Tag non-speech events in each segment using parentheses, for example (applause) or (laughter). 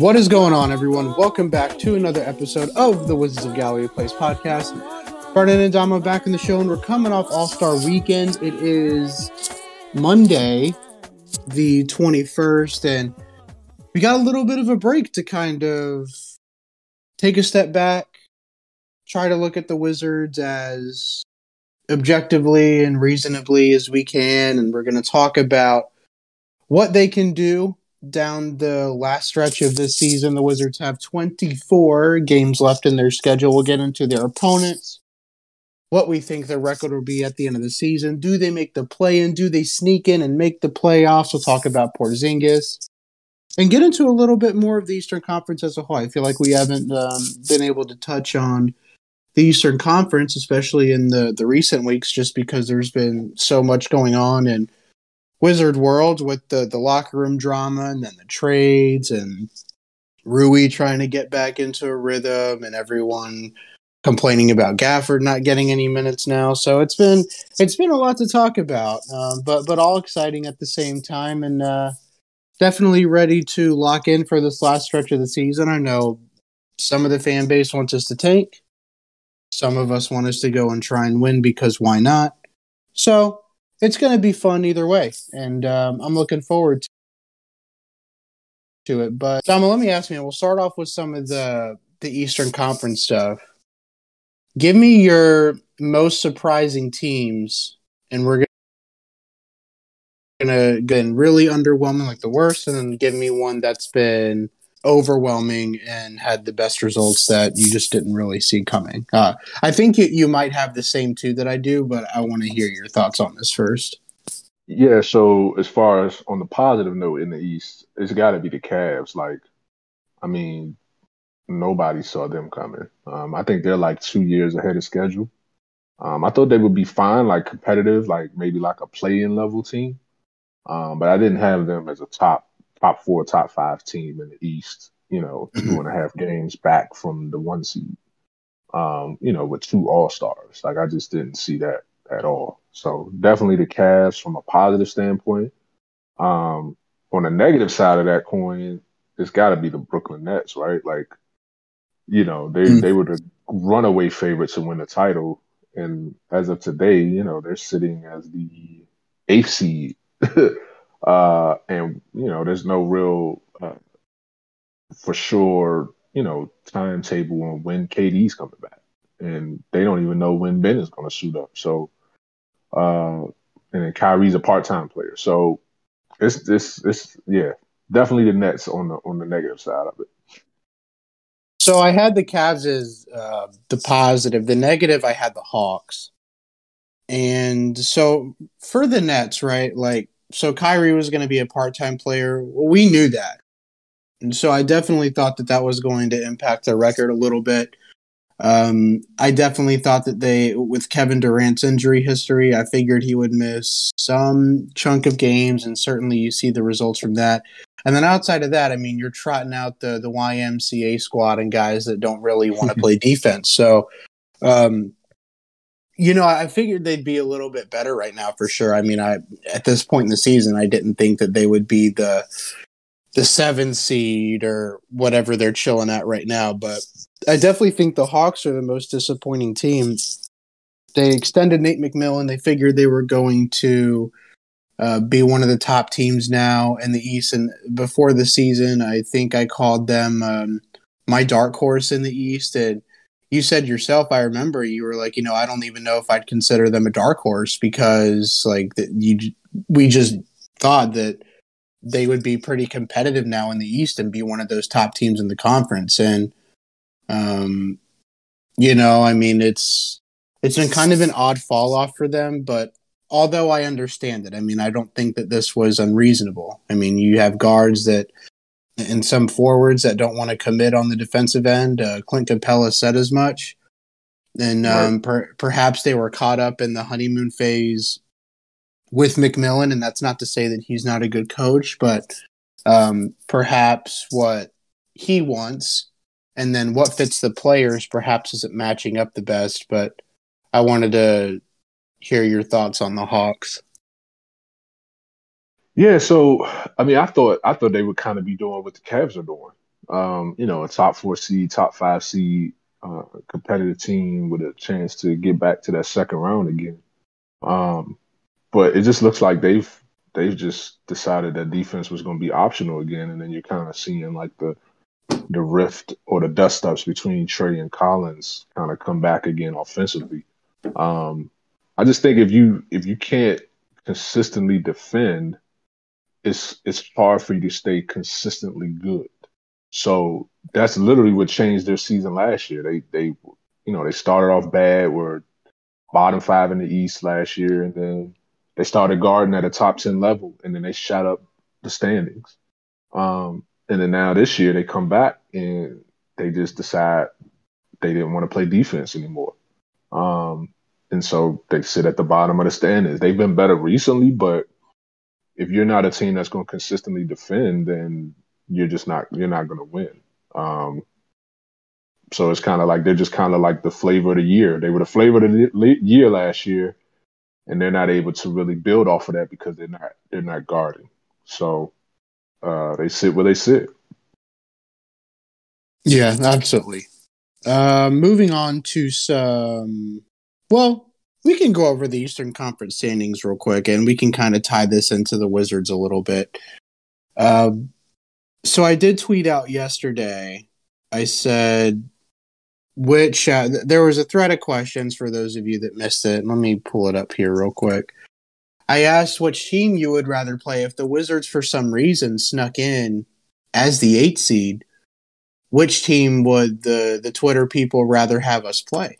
What is going on, everyone? Welcome back to another episode of the Wizards of Gallery Place podcast. Barden and Dama back in the show, and we're coming off All Star Weekend. It is Monday, the 21st, and we got a little bit of a break to kind of take a step back, try to look at the Wizards as objectively and reasonably as we can, and we're going to talk about what they can do down the last stretch of this season. The Wizards have 24 games left in their schedule. We'll get into their opponents, what we think their record will be at the end of the season. Do they make the play in? Do they sneak in and make the playoffs? We'll talk about Porzingis and get into a little bit more of the Eastern Conference as a whole. I feel like we haven't um, been able to touch on the Eastern Conference, especially in the, the recent weeks, just because there's been so much going on in Wizard world with the, the locker room drama and then the trades and Rui trying to get back into a rhythm and everyone complaining about Gafford not getting any minutes now. So it's been it's been a lot to talk about, um, but but all exciting at the same time, and uh, definitely ready to lock in for this last stretch of the season. I know some of the fan base wants us to tank, some of us want us to go and try and win because why not? So it's going to be fun either way, and um, I'm looking forward to. To it, but Dama, let me ask you. We'll start off with some of the the Eastern Conference stuff. Give me your most surprising teams, and we're gonna get really underwhelming, like the worst, and then give me one that's been overwhelming and had the best results that you just didn't really see coming. Uh, I think you, you might have the same two that I do, but I want to hear your thoughts on this first. Yeah, so as far as on the positive note in the East, it's got to be the Cavs. Like, I mean, nobody saw them coming. Um, I think they're like two years ahead of schedule. Um, I thought they would be fine, like competitive, like maybe like a play-in level team. Um, but I didn't have them as a top top four, top five team in the East. You know, two and a half games back from the one seed. Um, you know, with two All Stars. Like I just didn't see that at all. So definitely the Cavs from a positive standpoint. Um, on the negative side of that coin, it's got to be the Brooklyn Nets, right? Like you know, they Mm. they were the runaway favorite to win the title, and as of today, you know, they're sitting as the eighth seed, (laughs) uh, and you know, there's no real uh, for sure, you know, timetable on when KD's coming back, and they don't even know when Ben is going to suit up. So, uh, and then Kyrie's a part time player, so it's this it's yeah, definitely the Nets on the on the negative side of it. So I had the Cavs as uh, the positive. The negative, I had the Hawks. And so for the Nets, right? Like, so Kyrie was going to be a part time player. We knew that. And so I definitely thought that that was going to impact their record a little bit. Um, I definitely thought that they, with Kevin Durant's injury history, I figured he would miss some chunk of games, and certainly you see the results from that. And then outside of that, I mean, you're trotting out the the YMCA squad and guys that don't really want to (laughs) play defense. So, um, you know, I figured they'd be a little bit better right now for sure. I mean, I at this point in the season, I didn't think that they would be the the seven seed or whatever they're chilling at right now. But I definitely think the Hawks are the most disappointing team. They extended Nate McMillan. They figured they were going to uh, be one of the top teams now in the East. And before the season, I think I called them um, my dark horse in the East. And you said yourself, I remember you were like, you know, I don't even know if I'd consider them a dark horse because like you we just thought that they would be pretty competitive now in the East and be one of those top teams in the conference. And um, you know, I mean, it's it's been kind of an odd fall off for them, but although I understand it, I mean, I don't think that this was unreasonable. I mean, you have guards that and some forwards that don't want to commit on the defensive end. Uh, Clint Capela said as much. And um, per- perhaps they were caught up in the honeymoon phase with McMillan, and that's not to say that he's not a good coach, but um, perhaps what he wants and then what fits the players perhaps isn't matching up the best. But I wanted to hear your thoughts on the Hawks. Yeah, so I mean, I thought I thought they would kind of be doing what the Cavs are doing. Um, you know, a top four seed, top five seed, uh, competitive team with a chance to get back to that second round again. Um, but it just looks like they've they've just decided that defense was going to be optional again, and then you're kind of seeing like the the rift or the dust ups between Trey and Collins kind of come back again offensively. Um, I just think if you if you can't consistently defend, it's it's hard for you to stay consistently good. So that's literally what changed their season last year. They they you know they started off bad, were bottom five in the East last year, and then they started guarding at a top ten level, and then they shot up the standings. Um, and then now this year they come back and they just decide they didn't want to play defense anymore. Um, and so they sit at the bottom of the standings. They've been better recently, but if you're not a team that's going to consistently defend, then you're just not you're not going to win. Um, so it's kind of like they're just kind of like the flavor of the year. They were the flavor of the year last year, and they're not able to really build off of that because they're not they're not guarding. So uh, they sit where they sit. Yeah, absolutely. Uh, moving on to some. Well, we can go over the Eastern Conference standings real quick, and we can kind of tie this into the Wizards a little bit. Uh, so I did tweet out yesterday. I said, which uh, th- there was a thread of questions for those of you that missed it. Let me pull it up here real quick. I asked which team you would rather play if the Wizards, for some reason, snuck in as the eight seed. Which team would the the Twitter people rather have us play?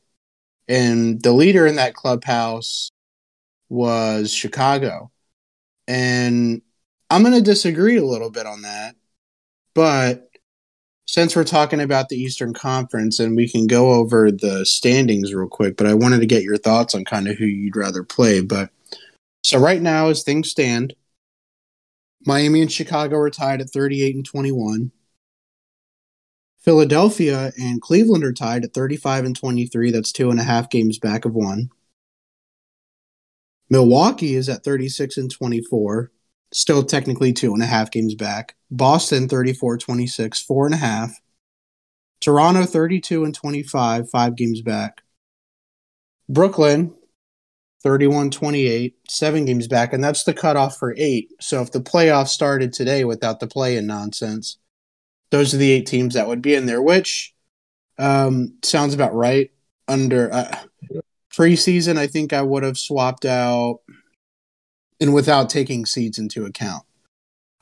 And the leader in that clubhouse was Chicago. And I'm going to disagree a little bit on that. But since we're talking about the Eastern Conference and we can go over the standings real quick, but I wanted to get your thoughts on kind of who you'd rather play. But so right now, as things stand, Miami and Chicago are tied at 38 and 21. Philadelphia and Cleveland are tied at 35 and 23. That's two and a half games back of one. Milwaukee is at 36 and 24. Still technically two and a half games back. Boston 34 26, four and a half. Toronto 32 and 25, five games back. Brooklyn 31 28, seven games back, and that's the cutoff for eight. So if the playoffs started today without the play in nonsense, those are the eight teams that would be in there, which um, sounds about right. Under uh, preseason, I think I would have swapped out, and without taking seeds into account,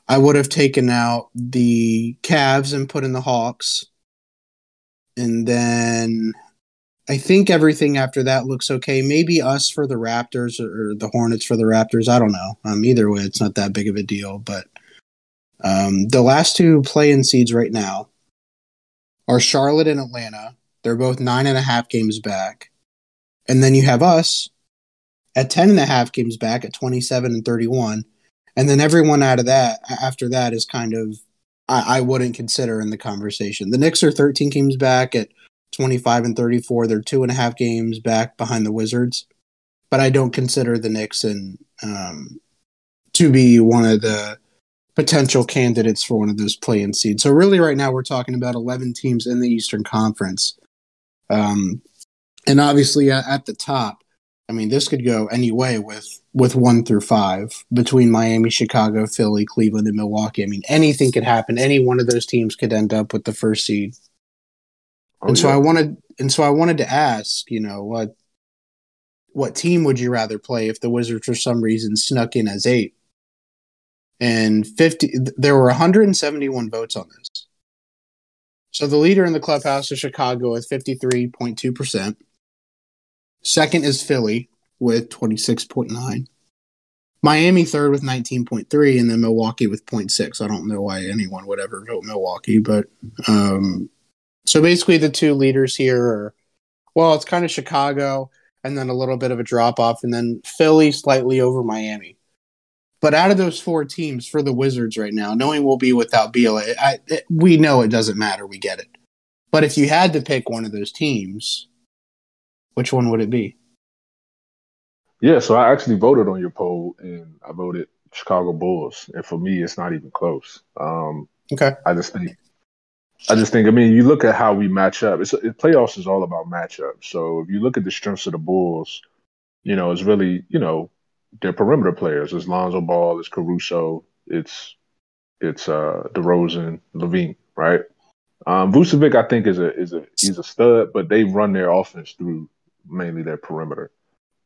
I would have taken out the Cavs and put in the Hawks. And then I think everything after that looks okay. Maybe us for the Raptors or, the Hornets for the Raptors. I don't know. Um, either way, it's not that big of a deal. But um, the last two play-in seeds right now are Charlotte and Atlanta. They're both nine and a half games back, and then you have us at ten and a half games back at twenty-seven and thirty-one, and then everyone out of that after that is kind of I, I wouldn't consider in the conversation. The Knicks are thirteen games back at 25 and 34. They're two and a half games back behind the Wizards, but I don't consider the Knicks and um, to be one of the potential candidates for one of those play-in seeds. So really, right now we're talking about 11 teams in the Eastern Conference, um, and obviously at, the top. I mean, this could go any way with with one through five between Miami, Chicago, Philly, Cleveland, and Milwaukee. I mean, anything could happen. Any one of those teams could end up with the first seed Oh, and so yeah. I wanted and so I wanted to ask, you know, what what team would you rather play if the Wizards for some reason snuck in as eight? And 50 there were 171 votes on this. So the leader in the clubhouse is Chicago with 53.2%. Second is Philly with 26.9. Miami third with 19.3 and then Milwaukee with 0.6. I don't know why anyone would ever vote Milwaukee, but um, so basically, the two leaders here are well, it's kind of Chicago and then a little bit of a drop off, and then Philly slightly over Miami. But out of those four teams for the Wizards right now, knowing we'll be without Beal, I, I, we know it doesn't matter. We get it. But if you had to pick one of those teams, which one would it be? Yeah, so I actually voted on your poll, and I voted Chicago Bulls, and for me, it's not even close. Um, okay, I just think, I just think, I mean, you look at how we match up. It's it, playoffs is all about matchup. So if you look at the strengths of the Bulls, you know, it's really, you know, their perimeter players. It's Lonzo Ball, it's Caruso, it's it's uh DeRozan, LaVine, right? Um, Vucevic, I think, is a is a he's a stud, but they run their offense through mainly their perimeter.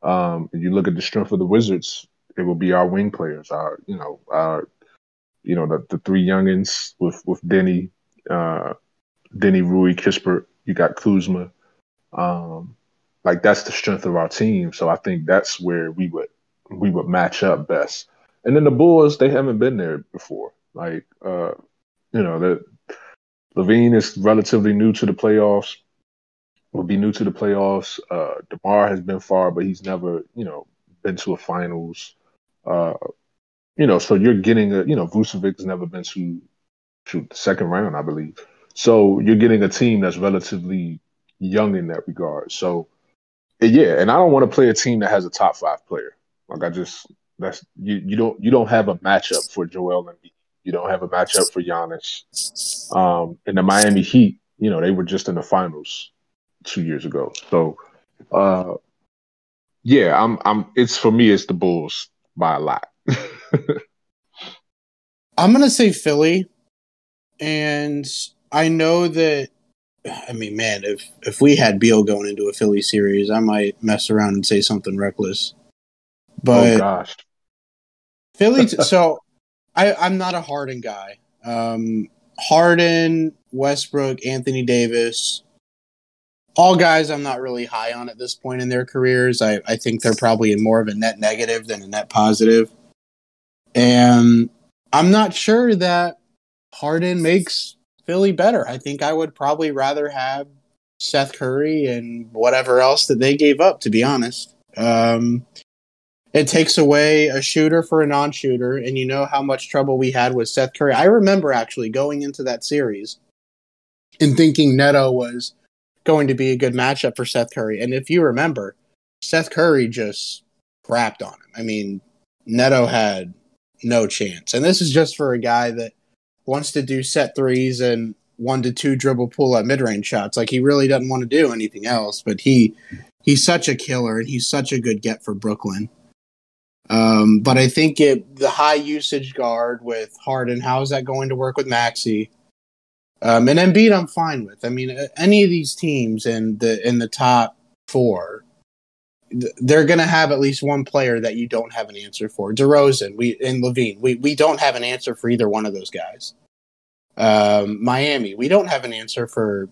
Um, you look at the strength of the Wizards, it will be our wing players, our you know our you know the, the three youngins with with Deni, uh, Deni Rui Kispert. You got Kuzma. Um, like that's the strength of our team. So I think that's where we would we would match up best. And then the Bulls, they haven't been there before. Like uh, you know, that LaVine is relatively new to the playoffs. Will be new to the playoffs. Uh, DeMar has been far, but he's never, you know, been to a finals. Uh, you know, so you're getting a, you know, Vucevic's never been to, shoot the second round, I believe. So you're getting a team that's relatively young in that regard. So yeah, and I don't want to play a team that has a top five player. Like I just that's you you don't you don't have a matchup for Joel Embiid. You don't have a matchup for Giannis. Um, and the Miami Heat, you know, they were just in the finals two years ago. So, uh, yeah, I'm, I'm. It's for me, it's the Bulls by a lot. (laughs) I'm gonna say Philly, and I know that. I mean, man, if if we had Beal going into a Philly series, I might mess around and say something reckless. But oh gosh, Philly. (laughs) So I, I'm not a Harden guy. Um, Harden, Westbrook, Anthony Davis, all guys I'm not really high on at this point in their careers. I, I think they're probably in more of a net negative than a net positive. And I'm not sure that Harden makes Philly better. I think I would probably rather have Seth Curry and whatever else that they gave up, to be honest. Um, it takes away a shooter for a non-shooter, and you know how much trouble we had with Seth Curry. I remember actually going into that series and thinking Neto was going to be a good matchup for Seth Curry. And if you remember, Seth Curry just crapped on him. I mean, Neto had no chance. And this is just for a guy that wants to do set threes and one to two dribble pull up mid range shots. Like he really doesn't want to do anything else. But he he's such a killer and he's such a good get for Brooklyn. Um, but I think it the high usage guard with Harden, how is that going to work with Maxey? Um, and Embiid, I'm fine with. I mean, any of these teams in the in the top four, they're going to have at least one player that you don't have an answer for. DeRozan, we and LaVine, we we don't have an answer for either one of those guys. Um, Miami, we don't have an answer for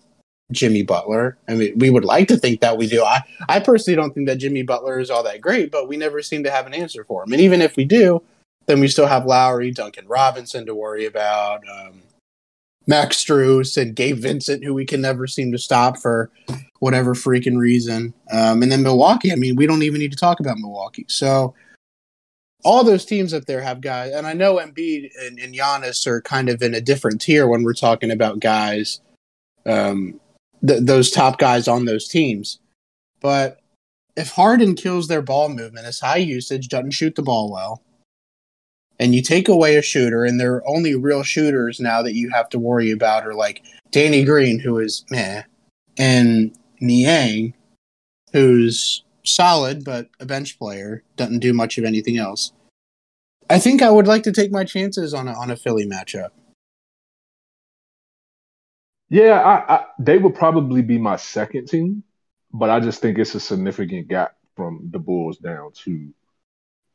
Jimmy Butler. I mean, we would like to think that we do. I, I personally don't think that Jimmy Butler is all that great, but we never seem to have an answer for him. And even if we do, then we still have Lowry, Duncan Robinson to worry about, um, Max Strus and Gabe Vincent, who we can never seem to stop for whatever freaking reason. Um, and then Milwaukee. I mean, we don't even need to talk about Milwaukee. So all those teams up there have guys, and I know Embiid and, and Giannis are kind of in a different tier when we're talking about guys um, th- those top guys on those teams. But if Harden kills their ball movement, is high usage, doesn't shoot the ball well, and you take away a shooter, and their only real shooters now that you have to worry about are like Danny Green, who is meh, and Niang, who's solid but a bench player, doesn't do much of anything else. I think I would like to take my chances on a, on a Philly matchup. Yeah, I, I, they would probably be my second team, but I just think it's a significant gap from the Bulls down to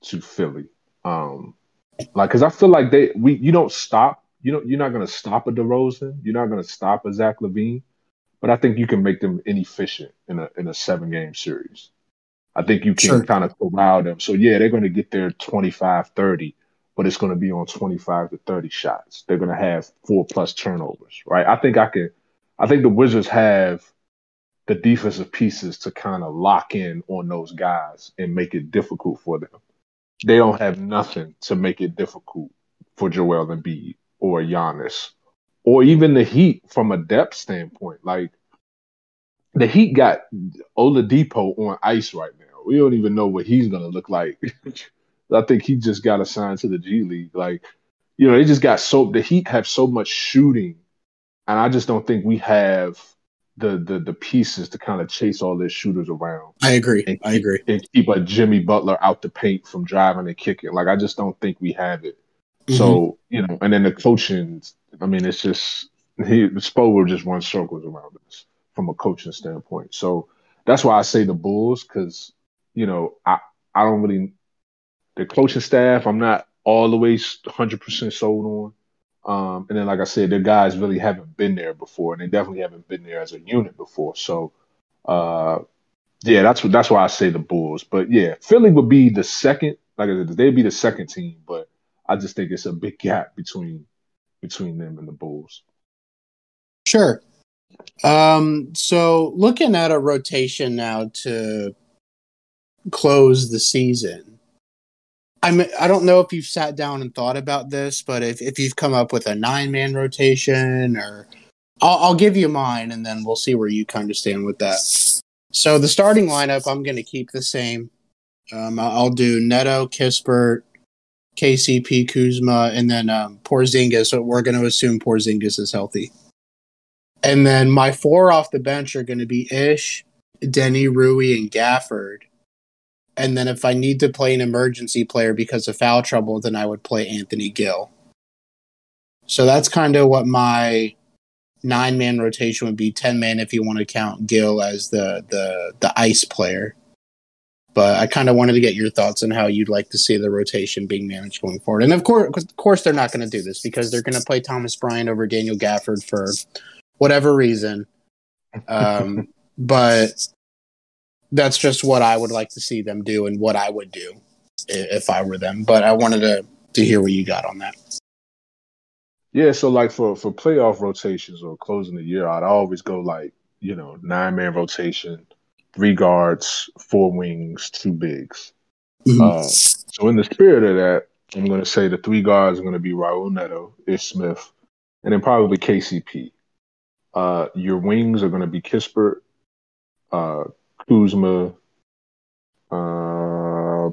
to Philly. Um, like, cause I feel like they we you don't stop. You don't. You're not gonna stop a DeRozan. You're not gonna stop a Zach LaVine, But I think you can make them inefficient in a in a seven game series. I think you can sure. kind of corral them. So yeah, they're gonna get their 25, 30, but it's going to be on 25 to 30 shots. They're going to have four plus turnovers, right? I think I can, I think the Wizards have the defensive pieces to kind of lock in on those guys and make it difficult for them. they don't have nothing to make it difficult for Joel Embiid or Giannis or even the Heat from a depth standpoint. Like the Heat got Oladipo on ice right now. We don't even know what he's gonna look like. (laughs) I think he just got assigned to the G League. Like, you know, they just got so the Heat have so much shooting, and I just don't think we have the the the pieces to kind of chase all their shooters around. I agree. Keep, I agree. And keep a Jimmy Butler out the paint from driving and kicking. Like I just don't think we have it. Mm-hmm. So you know, and then the coaching. I mean, it's just he Spo will just run circles around us from a coaching standpoint. So that's why I say the Bulls because you know I I don't really the coaching staff I'm not all the way 100 percent sold on. Um, and then, like I said, the guys really haven't been there before, and they definitely haven't been there as a unit before. So, uh, yeah, that's that's why I say the Bulls. But yeah, Philly would be the second. Like I said, they'd be the second team, but I just think it's a big gap between between them and the Bulls. Sure. Um, so looking at a rotation now to close the season, I'm I don't know if you've sat down and thought about this, but if, if you've come up with a nine man rotation or I'll, I'll give you mine and then we'll see where you kind of stand with that. So the starting lineup I'm going to keep the same. Um, I'll do Neto, Kispert, KCP, Kuzma, and then um, Porzingis. So we're going to assume Porzingis is healthy. And then my four off the bench are going to be Ish, Deni, Rui, and Gafford. And then if I need to play an emergency player because of foul trouble, then I would play Anthony Gill. So that's kind of what my nine man rotation would be. Ten man if you want to count Gill as the the the ice player. But I kind of wanted to get your thoughts on how you'd like to see the rotation being managed going forward. And of course, of course, they're not going to do this because they're going to play Thomas Bryant over Daniel Gafford for whatever reason. Um, (laughs) but that's just what I would like to see them do and what I would do if I were them. But I wanted to to hear what you got on that. Yeah, so like for for playoff rotations or closing the year I'd always go like you know nine man rotation, three guards, four wings, two bigs. Mm-hmm. Uh, so in the spirit of that, I'm going to say the three guards are going to be Raul Neto, Ish Smith, and then probably KCP. Uh, your wings are going to be Kispert, uh, Kuzma, uh,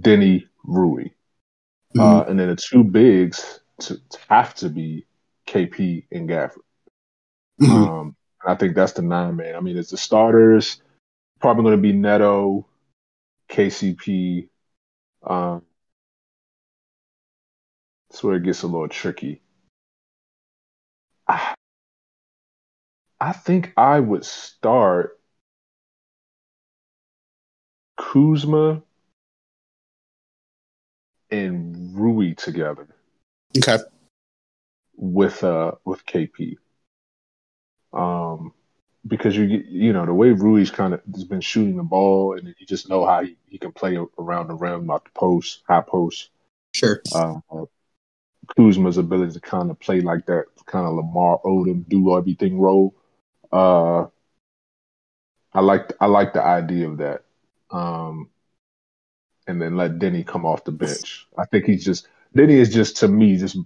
Deni, Rui. Mm-hmm. Uh, and then the two bigs to, to have to be KP and Gafford. Mm-hmm. Um, I think that's the nine man. I mean, it's the starters probably going to be Neto, KCP. Um, that's where it gets a little tricky. I, I think I would start Kuzma and Rui together. Okay. With uh with KP. Um because you you know the way Rui's kind of has been shooting the ball and you just know how he, he can play around the rim, out the post, high post. Sure. Uh, Kuzma's ability to kind of play like that kind of Lamar Odom do everything role. Uh, I like I like the idea of that um, and then let Deni come off the bench. I think he's just Deni is just to me just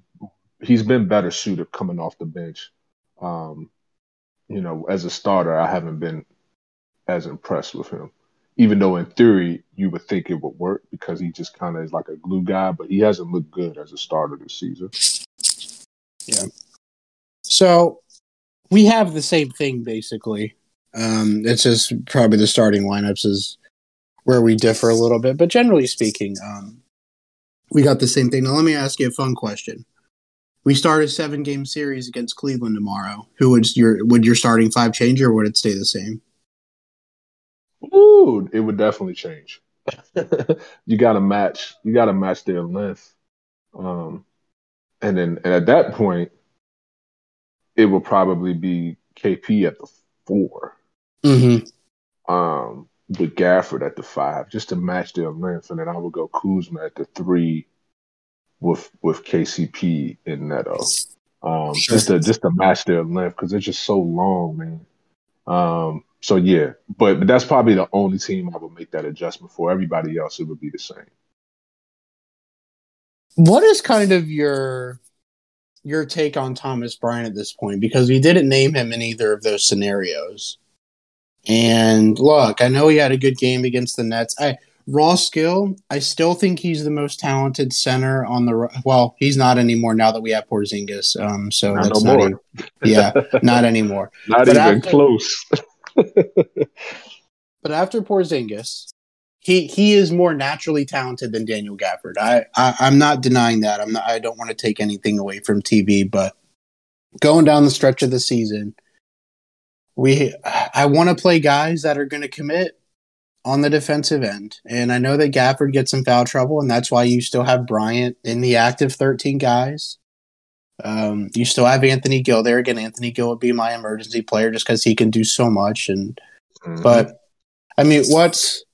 he's been better suited coming off the bench. Um, you know, as a starter, I haven't been as impressed with him. Even though in theory you would think it would work because he just kind of is like a glue guy, but he hasn't looked good as a starter this season. Yeah. So we have the same thing basically. Um, it's just probably the starting lineups is where we differ a little bit, but generally speaking, um, we got the same thing. Now, let me ask you a fun question. We start a seven game series against Cleveland tomorrow. Who would your would your starting five change, or would it stay the same? Ooh, it would definitely change. (laughs) you got to match. You got to match their length, um, and then and at that point, it will probably be KP at the 4 mm-hmm. Um, with Gafford at the five, just to match their length, and then I would go Kuzma at the three with with KCP and Neto. Um, sure. just to just to match their length because they're just so long, man. Um, so yeah, but, but that's probably the only team I would make that adjustment for. Everybody else, it would be the same. What is kind of your your take on Thomas Bryant at this point? Because we didn't name him in either of those scenarios. And look, I know he had a good game against the Nets. I raw skill, I still think he's the most talented center on the. Well, he's not anymore now that we have Porzingis. Um, so Not that's no not yeah, not anymore. (laughs) Not But even after- close. (laughs) But after Porzingis, he he is more naturally talented than Daniel Gafford. I, I I'm not denying that. I'm not. I don't want to take anything away from TV, but going down the stretch of the season, we I want to play guys that are going to commit on the defensive end, and I know that Gafford gets in foul trouble, and that's why you still have Bryant in the active 13 guys. Um, you still have Anthony Gill there again. Anthony Gill would be my emergency player just because he can do so much, and Mhm. but I mean, what's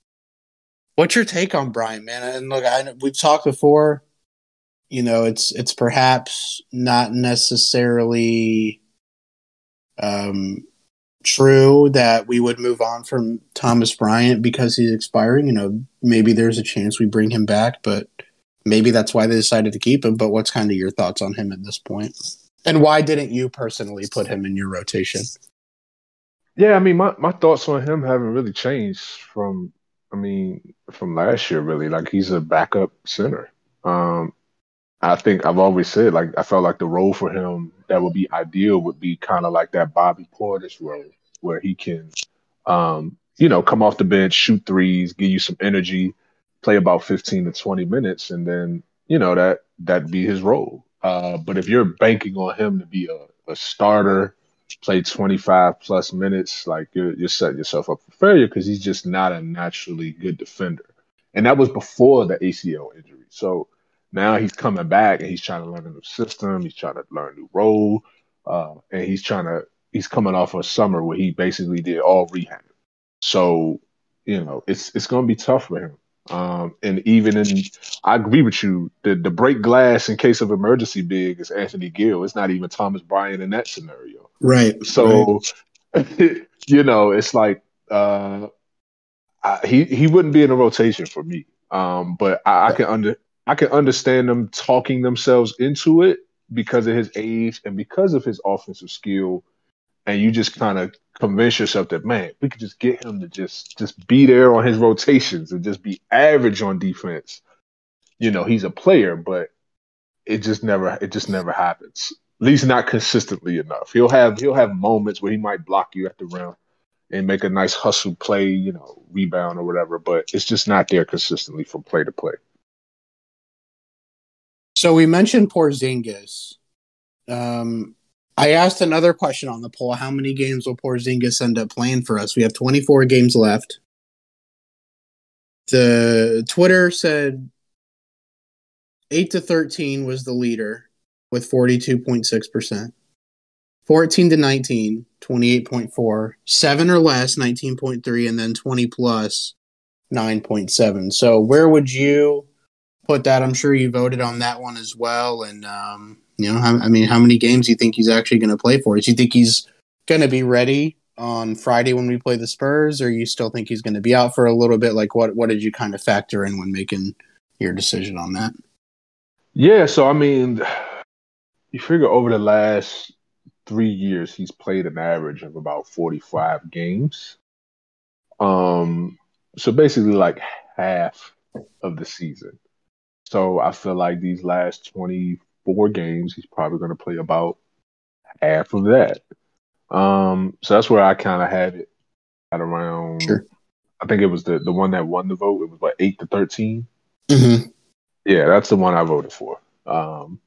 what's your take on Bryant, man? And look, I we've talked before. You know, it's it's perhaps not necessarily um, true that we would move on from Thomas Bryant because he's expiring. You know, maybe there's a chance we bring him back, but maybe that's why they decided to keep him. But what's kind of your thoughts on him at this point? And why didn't you personally put him in your rotation? Yeah, I mean, my, my thoughts on him haven't really changed from, I mean, from last year, really. Like, he's a backup center. Um, I think I've always said, like, I felt like the role for him that would be ideal would be kind of like that Bobby Portis role, where he can, um, you know, come off the bench, shoot threes, give you some energy, play about 15 to 20 minutes, and then, you know, that that'd be his role. Uh, but if you're banking on him to be a, a starter, play 25 plus minutes, like you're, you're setting yourself up for failure because he's just not a naturally good defender. And that was before the ACL injury. So now he's coming back and he's trying to learn a new system. He's trying to learn a new role. Uh, and he's trying to, he's coming off a summer where he basically did all rehab. So, you know, it's, it's going to be tough for him. Um, and even in, I agree with you. The the break glass in case of emergency big is Anthony Gill. It's not even Thomas Bryant in that scenario. Right. So, (laughs) you know, it's like uh, I, he he wouldn't be in a rotation for me. Um, but I, I can under I can understand them talking themselves into it because of his age and because of his offensive skill. And you just kind of convince yourself that man, we could just get him to just just be there on his rotations and just be average on defense. You know, he's a player, but it just never it just never happens. At least not consistently enough. He'll have he'll have moments where he might block you at the rim and make a nice hustle play, you know, rebound or whatever, but it's just not there consistently from play to play. So we mentioned Porzingis. Um, I asked another question on the poll: How many games will Porzingis end up playing for us? We have 24 games left. The Twitter said eight to 13 was the leader with 42.6 percent. 14 to 19, 28.4, 7 or less, 19.3, and then 20 plus, 9.7. So where would you put that? I'm sure you voted on that one as well. And, um, you know, how, I mean, how many games do you think he's actually going to play for? Do you think he's going to be ready on Friday when we play the Spurs, or you still think he's going to be out for a little bit? Like, what, what did you kind of factor in when making your decision on that? Yeah, so I mean, you figure over the last three years, he's played an average of about 45 games. Um, so basically, like half of the season. So I feel like these last 24 games, he's probably going to play about half of that. Um, so that's where I kind of had it at around. Sure. I think it was the the one that won the vote. It was like eight to 13. Mm-hmm. Yeah, that's the one I voted for. Um,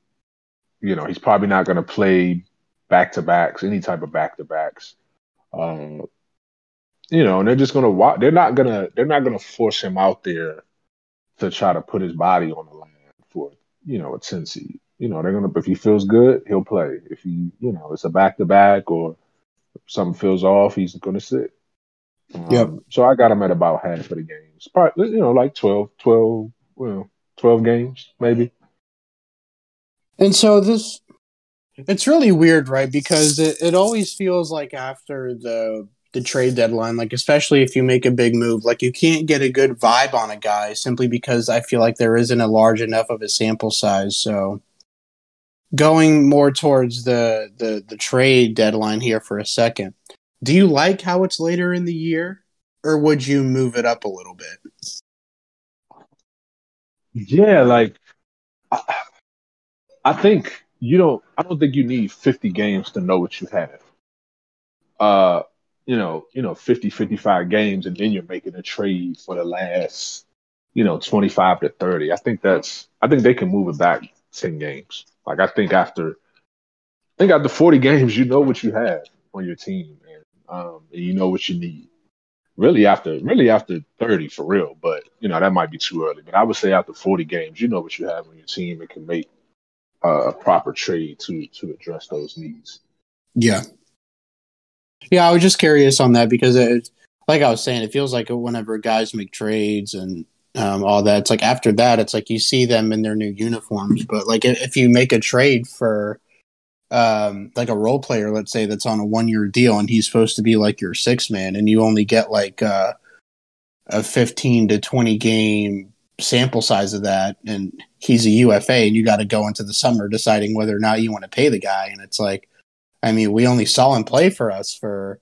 you know, he's probably not going to play back to backs, any type of back to backs. Um, you know, and they're just going to watch. They're not going to. They're not going to force him out there to try to put his body on the line for you know a ten seed. You know, they're gonna. If he feels good, he'll play. If he, you know, it's a back to back or something feels off, he's going to sit. Um, Yep. So I got him at about half of the games. Probably, you know, like 12, 12, well, 12 games, maybe. And so this, it's really weird, right? Because it, it always feels like after the the trade deadline. Like especially if you make a big move, like you can't get a good vibe on a guy simply because I feel like there isn't a large enough of a sample size. So going more towards the the the trade deadline here for a second. Do you like how it's later in the year, or would you move it up a little bit? Yeah, like I, I think you don't. I don't think you need 50 games to know what you have. Uh, you know, you know, 50, 55 games, and then you're making a trade for the last, you know, 25 to 30. I think that's. I think they can move it back 10 games. Like I think after, I think after 40 games, you know what you have on your team, and, um, and you know what you need. Really after, really after 30 for real, but you know that might be too early. But I would say after 40 games, you know what you have on your team and can make uh, a proper trade to to address those needs. Yeah, yeah. I was just curious on that because it, like I was saying, it feels like whenever guys make trades and um, all that. It's like after that, it's like you see them in their new uniforms. But like if you make a trade for um, like a role player, let's say that's on a one year deal, and he's supposed to be like your six man, and you only get like uh, a fifteen to twenty game sample size of that, and he's a UFA, and you got to go into the summer deciding whether or not you want to pay the guy, and it's like, I mean, we only saw him play for us for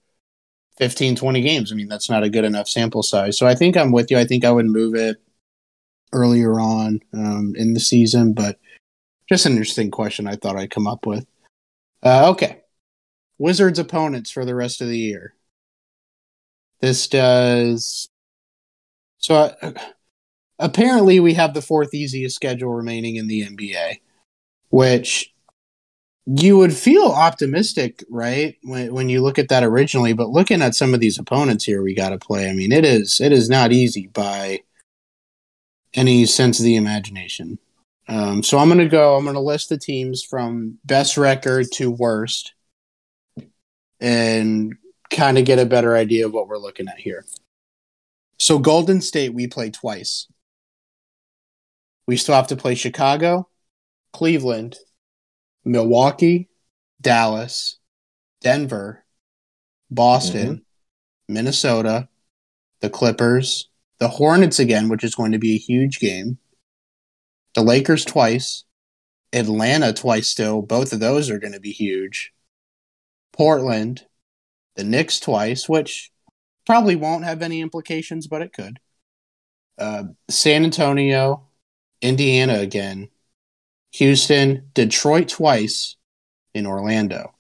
15, 20 games. I mean, that's not a good enough sample size. So I think I'm with you. I think I would move it earlier on um, in the season, but just an interesting question I thought I'd come up with. Uh, okay. Wizards opponents for the rest of the year. This does. So uh, apparently, we have the fourth easiest schedule remaining in the NBA, which you would feel optimistic, right? When when you look at that originally, but looking at some of these opponents here we got to play, I mean, it is it is not easy by any sense of the imagination. Um, so I'm going to go. I'm going to list the teams from best record to worst, and kind of get a better idea of what we're looking at here. So Golden State, we play twice. We still have to play Chicago, Cleveland, Milwaukee, Dallas, Denver, Boston, mm-hmm. Minnesota, the Clippers, the Hornets again, which is going to be a huge game, the Lakers twice, Atlanta twice still. Both of those are going to be huge. Portland, the Knicks twice, which probably won't have any implications, but it could. Uh, San Antonio, Indiana again, Houston, Detroit twice, in Orlando.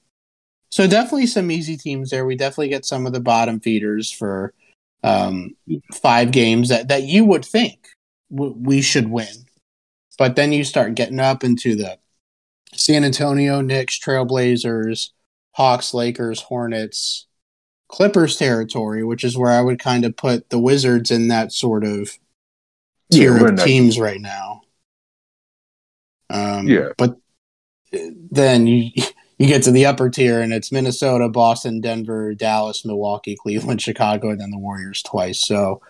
So definitely some easy teams there. We definitely get some of the bottom feeders for um, five games that, that you would think w- we should win. But then you start getting up into the San Antonio, Knicks, Trailblazers, Hawks, Lakers, Hornets, Clippers territory, which is where I would kind of put the Wizards in that sort of tier yeah, of teams right now. Um, yeah. But then you you get to the upper tier and it's Minnesota, Boston, Denver, Dallas, Milwaukee, Cleveland, Chicago, and then the Warriors twice. So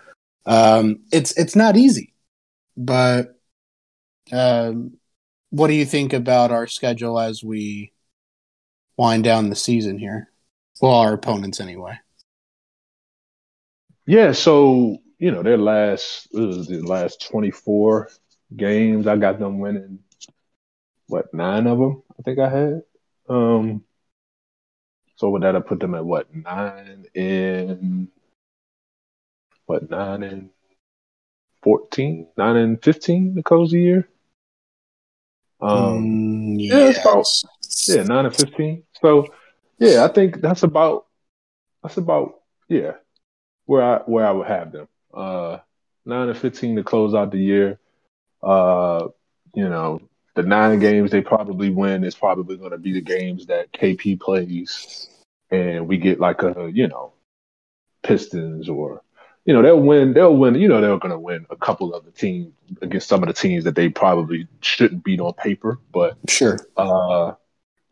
um, it's it's not easy. But um, what do you think about our schedule as we wind down the season here? Well, our opponents anyway. Yeah, so you know their last the last twenty four games. I got them winning what nine of them I think I had. Um, so with that, I put them at what nine in what nine and fourteen, nine and fifteen the cozy year. Um, yes. yeah, it's about yeah nine and fifteen. So yeah, I think that's about that's about yeah where I where I would have them. Uh, nine and fifteen to close out the year. Uh, you know, the nine games they probably win is probably going to be the games that KP plays, and we get like a you know Pistons or you know they'll win they'll win you know they're going to win a couple of the teams against some of the teams that they probably shouldn't beat on paper, but sure, uh,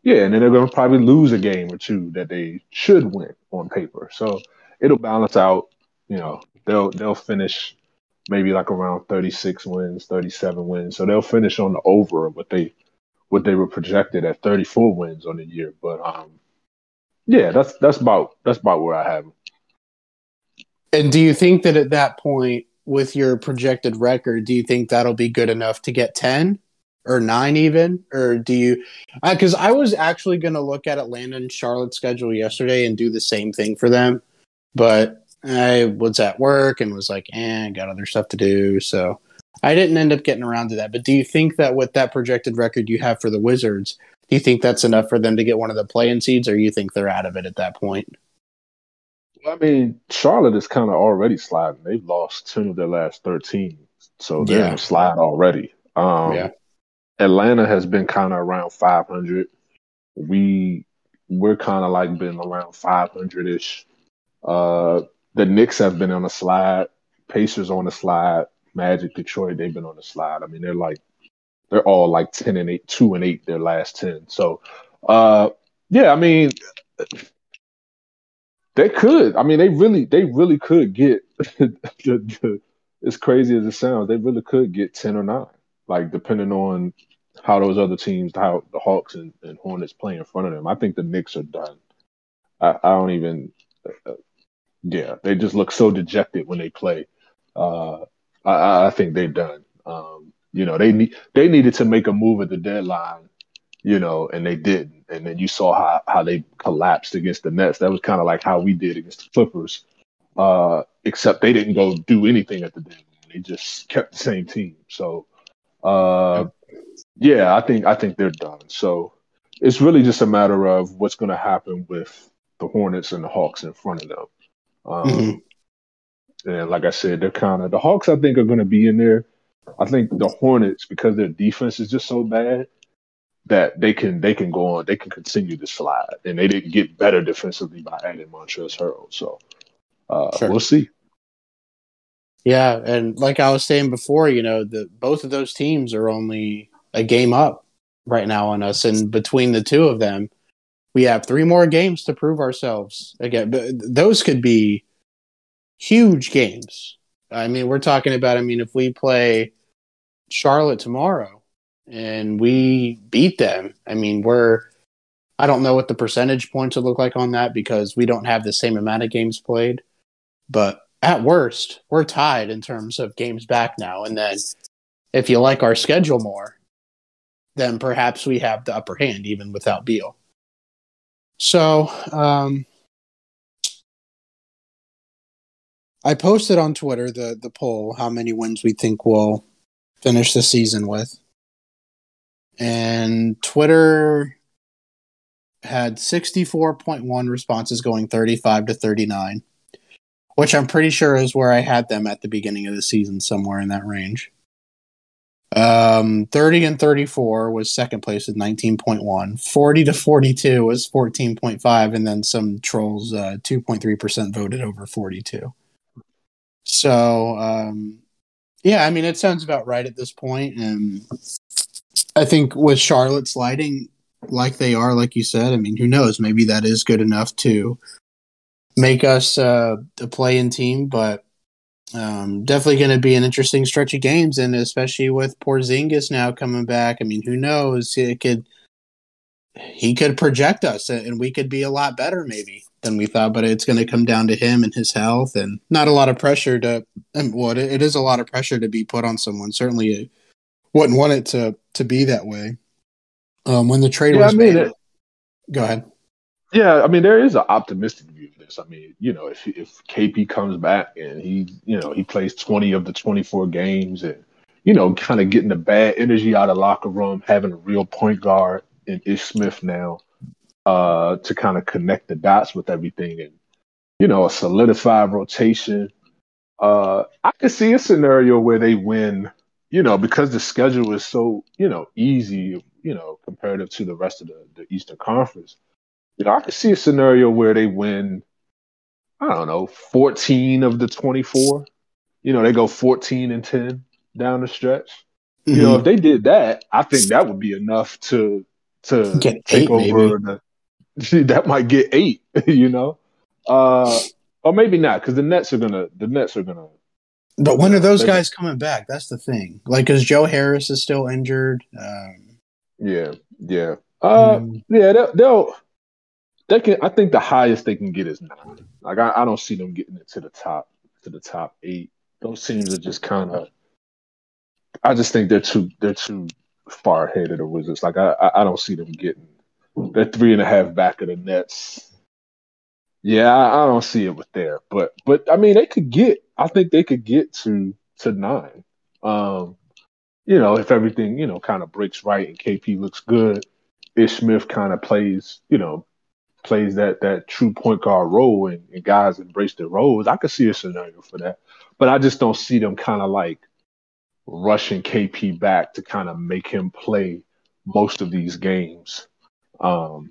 yeah, and then they're going to probably lose a game or two that they should win on paper, so it'll balance out. You know they'll they'll finish maybe like around 36 wins, 37 wins. So they'll finish on the over of what they what they were projected at 34 wins on the year. But um, yeah, that's that's about that's about where I have them. And do you think that at that point, with your projected record, do you think that'll be good enough to get 10 or 9 even? Or do you, because I was actually going to look at Atlanta and Charlotte's schedule yesterday and do the same thing for them. But I was at work and was like, eh, got other stuff to do. So I didn't end up getting around to that. But do you think that with that projected record you have for the Wizards, do you think that's enough for them to get one of the play-in seeds, or you think they're out of it at that point? I mean, Charlotte is kind of already sliding. They've lost ten of their last thirteen, so they're yeah. in a slide already. Um, yeah. Atlanta has been kind of around five hundred. We we're kind of like been around five hundred ish. Uh, the Knicks have been on a slide. Pacers on a slide. Magic, Detroit, they've been on a slide. I mean, they're like they're all like ten and eight, two and eight their last ten. So, uh, yeah, I mean they could. I mean, they really, they really could get. (laughs) as crazy as it sounds, they really could get ten or nine. Like depending on how those other teams, how the Hawks and, and Hornets play in front of them. I think the Knicks are done. I, I don't even. Yeah, they just look so dejected when they play. Uh, I, I think they're done. Um, you know, they need they needed to make a move at the deadline you know, and they didn't. And then you saw how, how they collapsed against the Nets. That was kind of like how we did against the Clippers, uh, except they didn't go do anything at the deadline. They just kept the same team. So, uh, yeah, I think I think they're done. So it's really just a matter of what's going to happen with the Hornets and the Hawks in front of them. Um, mm-hmm. And like I said, they're kind of the Hawks. I think are going to be in there. I think the Hornets because their defense is just so bad that they can they can go on they can continue to slide and they didn't get better defensively by adding Montrezl Harrell so uh, sure. we'll see yeah and like I was saying before you know the both of those teams are only a game up right now on us and between the two of them we have three more games to prove ourselves again those could be huge games I mean we're talking about I mean if we play Charlotte tomorrow and we beat them. I mean, we're I don't know what the percentage points would look like on that because we don't have the same amount of games played. But at worst, we're tied in terms of games back now. And then if you like our schedule more, then perhaps we have the upper hand even without Beal. So, um, I posted on Twitter the the poll how many wins we think we'll finish the season with and Twitter had 64.1 responses going 35 to 39, which I'm pretty sure is where I had them at the beginning of the season, somewhere in that range. Um, 30 and 34 was second place with 19.1. 40 to 42 was 14.5, and then some trolls, uh, 2.3% voted over 42. So, um, yeah, I mean, it sounds about right at this point, and I think with Charlotte sliding like they are, like you said, I mean, who knows? Maybe that is good enough to make us uh, a play-in team, but um, definitely going to be an interesting stretch of games, and especially with Porzingis now coming back. I mean, who knows? It could he could project us, and we could be a lot better maybe than we thought. But it's going to come down to him and his health, and not a lot of pressure to. And what well, it is a lot of pressure to be put on someone. Certainly, it wouldn't want it to to be that way. Um, when the trade yeah, was I mean, made, it, go ahead. Yeah, I mean there is an optimistic this. I mean, you know, if if KP comes back and he, you know, he plays twenty of the twenty four games and you know, kind of getting the bad energy out of locker room, having a real point guard in Ish Smith now uh, to kind of connect the dots with everything and you know a solidified rotation. Uh, I could see a scenario where they win you know, because the schedule is so, you know, easy, you know, comparative to the rest of the, the Eastern Conference, you know, I could see a scenario where they win, I don't know, 14 of the 24. You know, they go 14 and 10 down the stretch. Mm-hmm. You know, if they did that, I think that would be enough to to get take eight, over the (laughs) that might get eight, (laughs) you know. Uh or maybe not, because the Nets are gonna the Nets are gonna but when are those guys coming back? That's the thing. Like, because Joe Harris is still injured. Um, yeah, yeah, uh, um, yeah. They'll, they'll, they can. I think the highest they can get is nine. Like, I, I don't see them getting it to the top to the top eight. Those teams are just kind of. I just think they're too they're too far ahead of the Wizards. Like I I don't see them getting. They're three and a half back of the Nets. Yeah, I, I don't see it with there, but but I mean they could get. I think they could get to to nine. Um, you know, if everything you know kind of breaks right and KP looks good, Ish Smith kind of plays you know plays that that true point guard role and, and guys embrace their roles, I could see a scenario for that. But I just don't see them kind of like rushing KP back to kind of make him play most of these games um,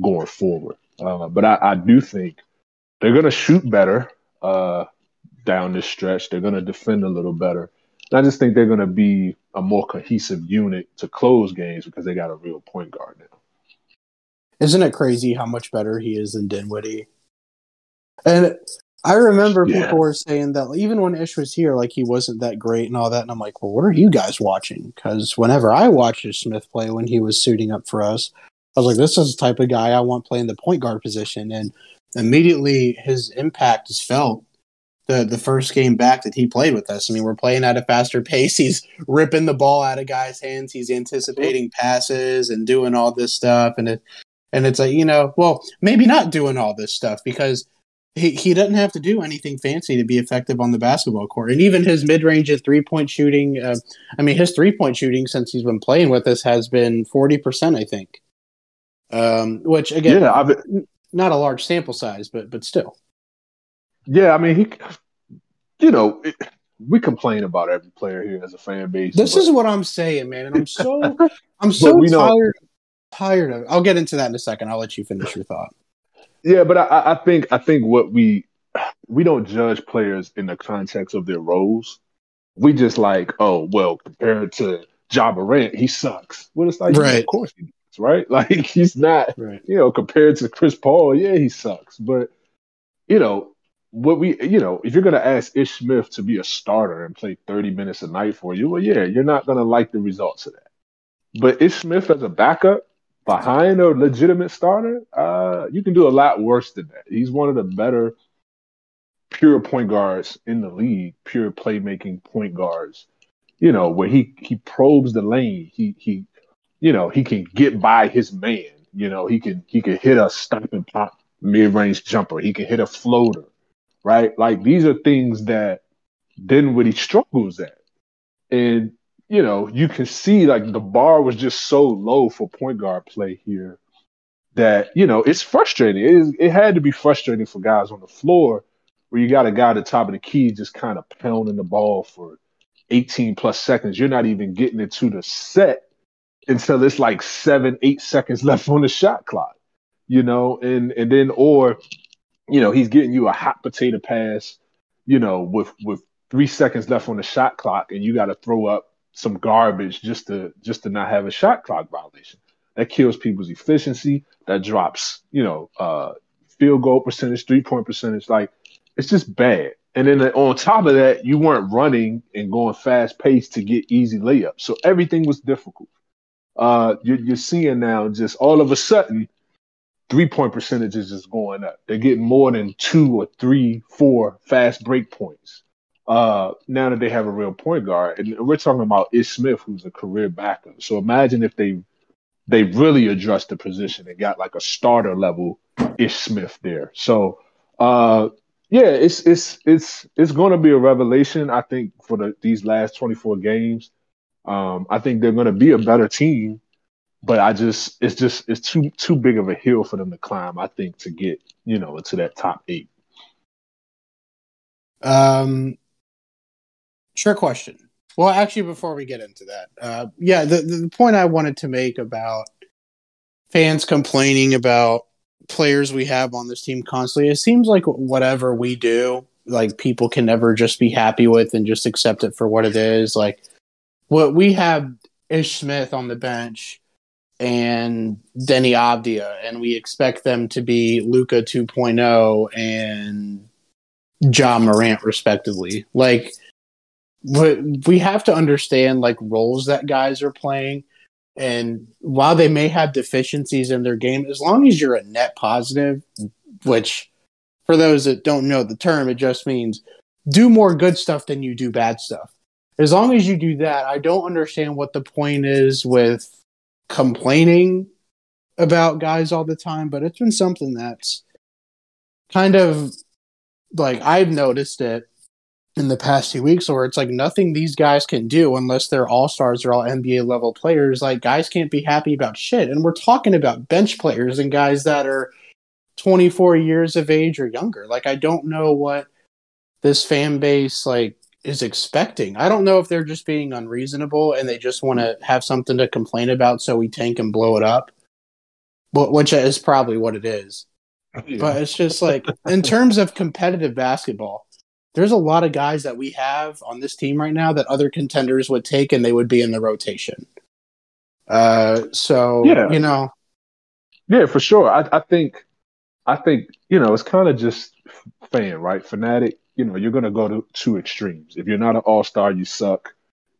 going forward. Uh, but I, I, do think they're going to shoot better uh, down this stretch. They're going to defend a little better. And I just think they're going to be a more cohesive unit to close games because they got a real point guard now. Isn't it crazy how much better he is than Dinwiddie? And I remember yeah. people were saying that even when Ish was here, like he wasn't that great and all that. And I'm like, well, what are you guys watching? Because whenever I watched Smith play when he was suiting up for us, I was like, this is the type of guy I want playing the point guard position. And immediately his impact is felt the the first game back that he played with us. I mean, we're playing at a faster pace. (laughs) He's ripping the ball out of guys' hands. He's anticipating passes and doing all this stuff. And it and it's like, you know, well, maybe not doing all this stuff because he, he doesn't have to do anything fancy to be effective on the basketball court. And even his mid range three point shooting, uh, I mean, his three point shooting since he's been playing with us has been 40%, I think. Um, which, again, yeah, I've, not a large sample size, but but still. Yeah, I mean, he, you know, it, we complain about every player here as a fan base. This but, is what I'm saying, man, and I'm so (laughs) I'm so tired. Tired of. I'll get into that in a second. I'll let you finish your thought. Yeah, but I, I think I think what we we don't judge players in the context of their roles. We just like, oh well, compared to Ja Morant, he sucks. Well, it's like, right. Yeah, of course he does, right? (laughs) Like he's not, right. you know, compared to Chris Paul, yeah, he sucks. But you know, what we, you know, if you're gonna ask Ish Smith to be a starter and play 30 minutes a night for you, well, yeah, you're not gonna like the results of that. But Ish Smith as a backup, behind a legitimate starter, uh, you can do a lot worse than that. He's one of the better pure point guards in the league, pure playmaking point guards. You know, where he he probes the lane. He he, you know, he can get by his man. You know, he can he can hit a stop and pop mid range jumper. He can hit a floater, right? Like these are things that Dinwiddie struggles at. And you know, you can see like the bar was just so low for point guard play here that, you know, it's frustrating. It, is, it had to be frustrating for guys on the floor where you got a guy at the top of the key just kind of pounding the ball for 18 plus seconds. You're not even getting it to the set until it's like seven, eight seconds (laughs) left on the shot clock, you know, and, and then, or, you know, he's getting you a hot potato pass, you know, with, with three seconds left on the shot clock and you got to throw up some garbage just to just to not have a shot clock violation. That kills people's efficiency. That drops, you know, uh, field goal percentage, three point percentage. Like it's just bad. And then on top of that, you weren't running and going fast pace to get easy layups. So everything was difficult. Uh, you're, you're seeing now just all of a sudden, three point percentages is going up. They're getting more than two or three, four fast break points uh, now that they have a real point guard, and we're talking about Ish Smith, who's a career backup. So imagine if they they really addressed the position and got like a starter level Ish Smith there. So uh, yeah, it's it's it's it's going to be a revelation. I think for the these last twenty four games, um, I think they're going to be a better team. But I just it's just it's too too big of a hill for them to climb. I think to get you know into that top eight. Um, Sure question. Well, actually, before we get into that, uh, yeah, the, the point I wanted to make about fans complaining about players we have on this team constantly, it seems like whatever we do, like people can never just be happy with and just accept it for what it is. Like what we have Ish Smith on the bench and Deni Avdija, and we expect them to be Luka 2.0 and John Morant, respectively. Like but we have to understand like roles that guys are playing and while they may have deficiencies in their game as long as you're a net positive which for those that don't know the term it just means do more good stuff than you do bad stuff. As long as you do that, I don't understand what the point is with complaining about guys all the time, but it's been something that's kind of like I've noticed it in the past two weeks where it's like nothing these guys can do unless they're all stars or all NBA level players. Like guys can't be happy about shit. And we're talking about bench players and guys that are 24 years of age or younger. Like I don't know what this fan base like is expecting. I don't know if they're just being unreasonable and they just want to have something to complain about so we tank and blow it up. But which is probably what it is. Yeah. But it's just like in terms of competitive basketball, there's a lot of guys that we have on this team right now that other contenders would take and they would be in the rotation. Uh, so yeah. you know, yeah, for sure. I, I think, I think you know, it's kind of just fan, right? Fanatic. You know, you're gonna go to two extremes. If you're not an all star, you suck.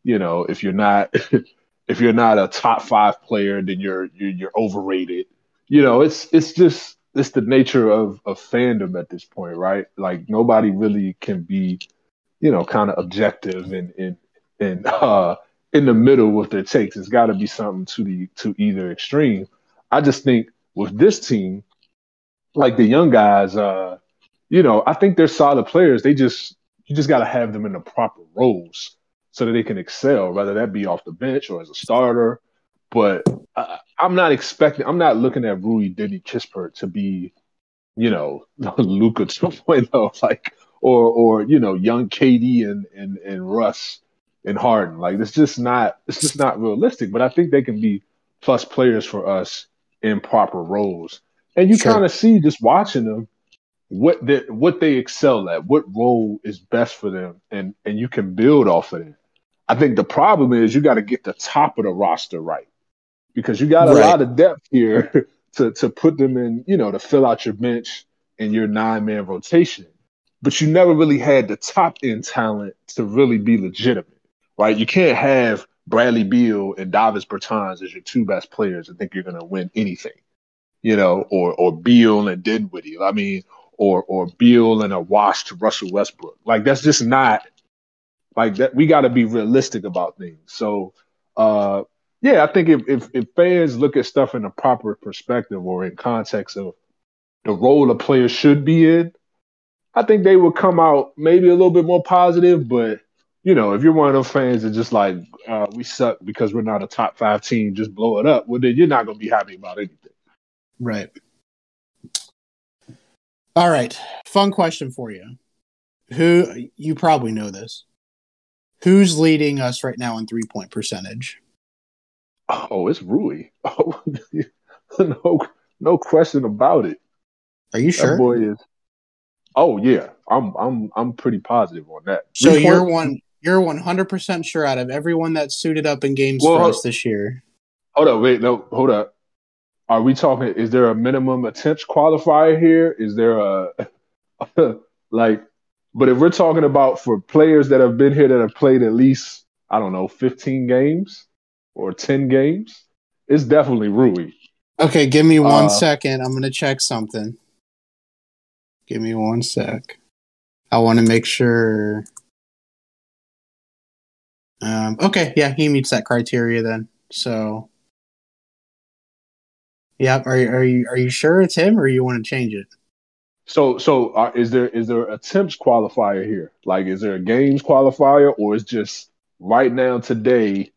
You know, if you're not, (laughs) if you're not a top five player, then you're you're, you're overrated. You know, it's it's just it's the nature of of fandom at this point, right? Like nobody really can be, you know, kind of objective and and and uh in the middle with their takes. It's got to be something to the to either extreme. I just think with this team, like the young guys, uh, you know, I think they're solid players. They just you just got to have them in the proper roles so that they can excel, whether that be off the bench or as a starter. But uh, I'm not expecting. I'm not looking at Rui Deni Kispert to be, you know, (laughs) Luka 2.0, (laughs) like or or you know, young KD and and and Russ and Harden. Like it's just not. It's just not realistic. But I think they can be plus players for us in proper roles. And you sure. kind of see just watching them what they what they excel at, what role is best for them, and and you can build off of it. I think the problem is you got to get the top of the roster right because you got a right. lot of depth here (laughs) to to put them in, you know, to fill out your bench and your nine man rotation. But you never really had the top end talent to really be legitimate, right? You can't have Bradley Beal and Davis Bertans as your two best players and think you're going to win anything, you know, or or Beal and Dinwiddie. I mean, or or Beal and a washed Russell Westbrook. Like that's just not like that. We got to be realistic about things. So uh, yeah, I think if, if, if fans look at stuff in a proper perspective or in context of the role a player should be in, I think they would come out maybe a little bit more positive. But you know, if you're one of those fans that just like uh, we suck because we're not a top five team, just blow it up. Well, then you're not going to be happy about anything. Right. All right. Fun question for you. Who you probably know this. Who's leading us right now in three point percentage? Oh, it's Rui. (laughs) Oh, (laughs) no, no question about it. Are you sure? That boy is. Oh yeah, I'm I'm I'm pretty positive on that. So you're one you're 100 percent sure out of everyone that's suited up in games well, for us this year. Hold up, wait, no, hold up. Are we talking? Is there a minimum attempts qualifier here? Is there a (laughs) like? But if we're talking about for players that have been here that have played at least I don't know 15 games, or 10 games, it's definitely Rui. Okay, give me one uh, second. I'm going to check something. Give me one sec. I want to make sure. Um, okay, yeah, he meets that criteria then. So, yeah, are are you are you sure it's him, or you want to change it? So, so uh, is there is there attempts qualifier here? Like, is there a games qualifier, or is just right now today